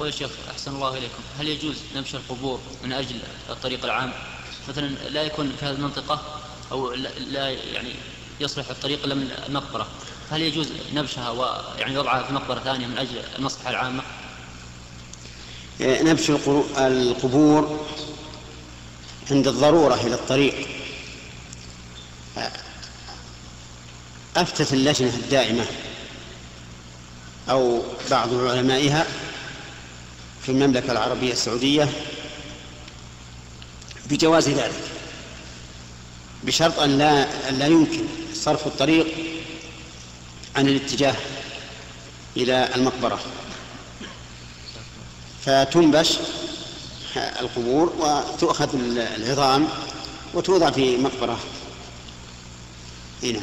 يقول شيخ أحسن الله إليكم هل يجوز نبش القبور من أجل الطريق العام مثلا لا يكون في هذه المنطقة أو لا يعني يصلح الطريق إلا من المقبرة هل يجوز نبشها ويعني وضعها في مقبرة ثانية من أجل المصلحة العامة؟ إيه، نبش القبور عند الضرورة إلى الطريق أفتت اللجنة الدائمة أو بعض علمائها في المملكة العربية السعودية بجواز ذلك بشرط أن لا, أن لا يمكن صرف الطريق عن الاتجاه إلى المقبرة. فتنبش القبور وتؤخذ العظام وتوضع في مقبرة. هنا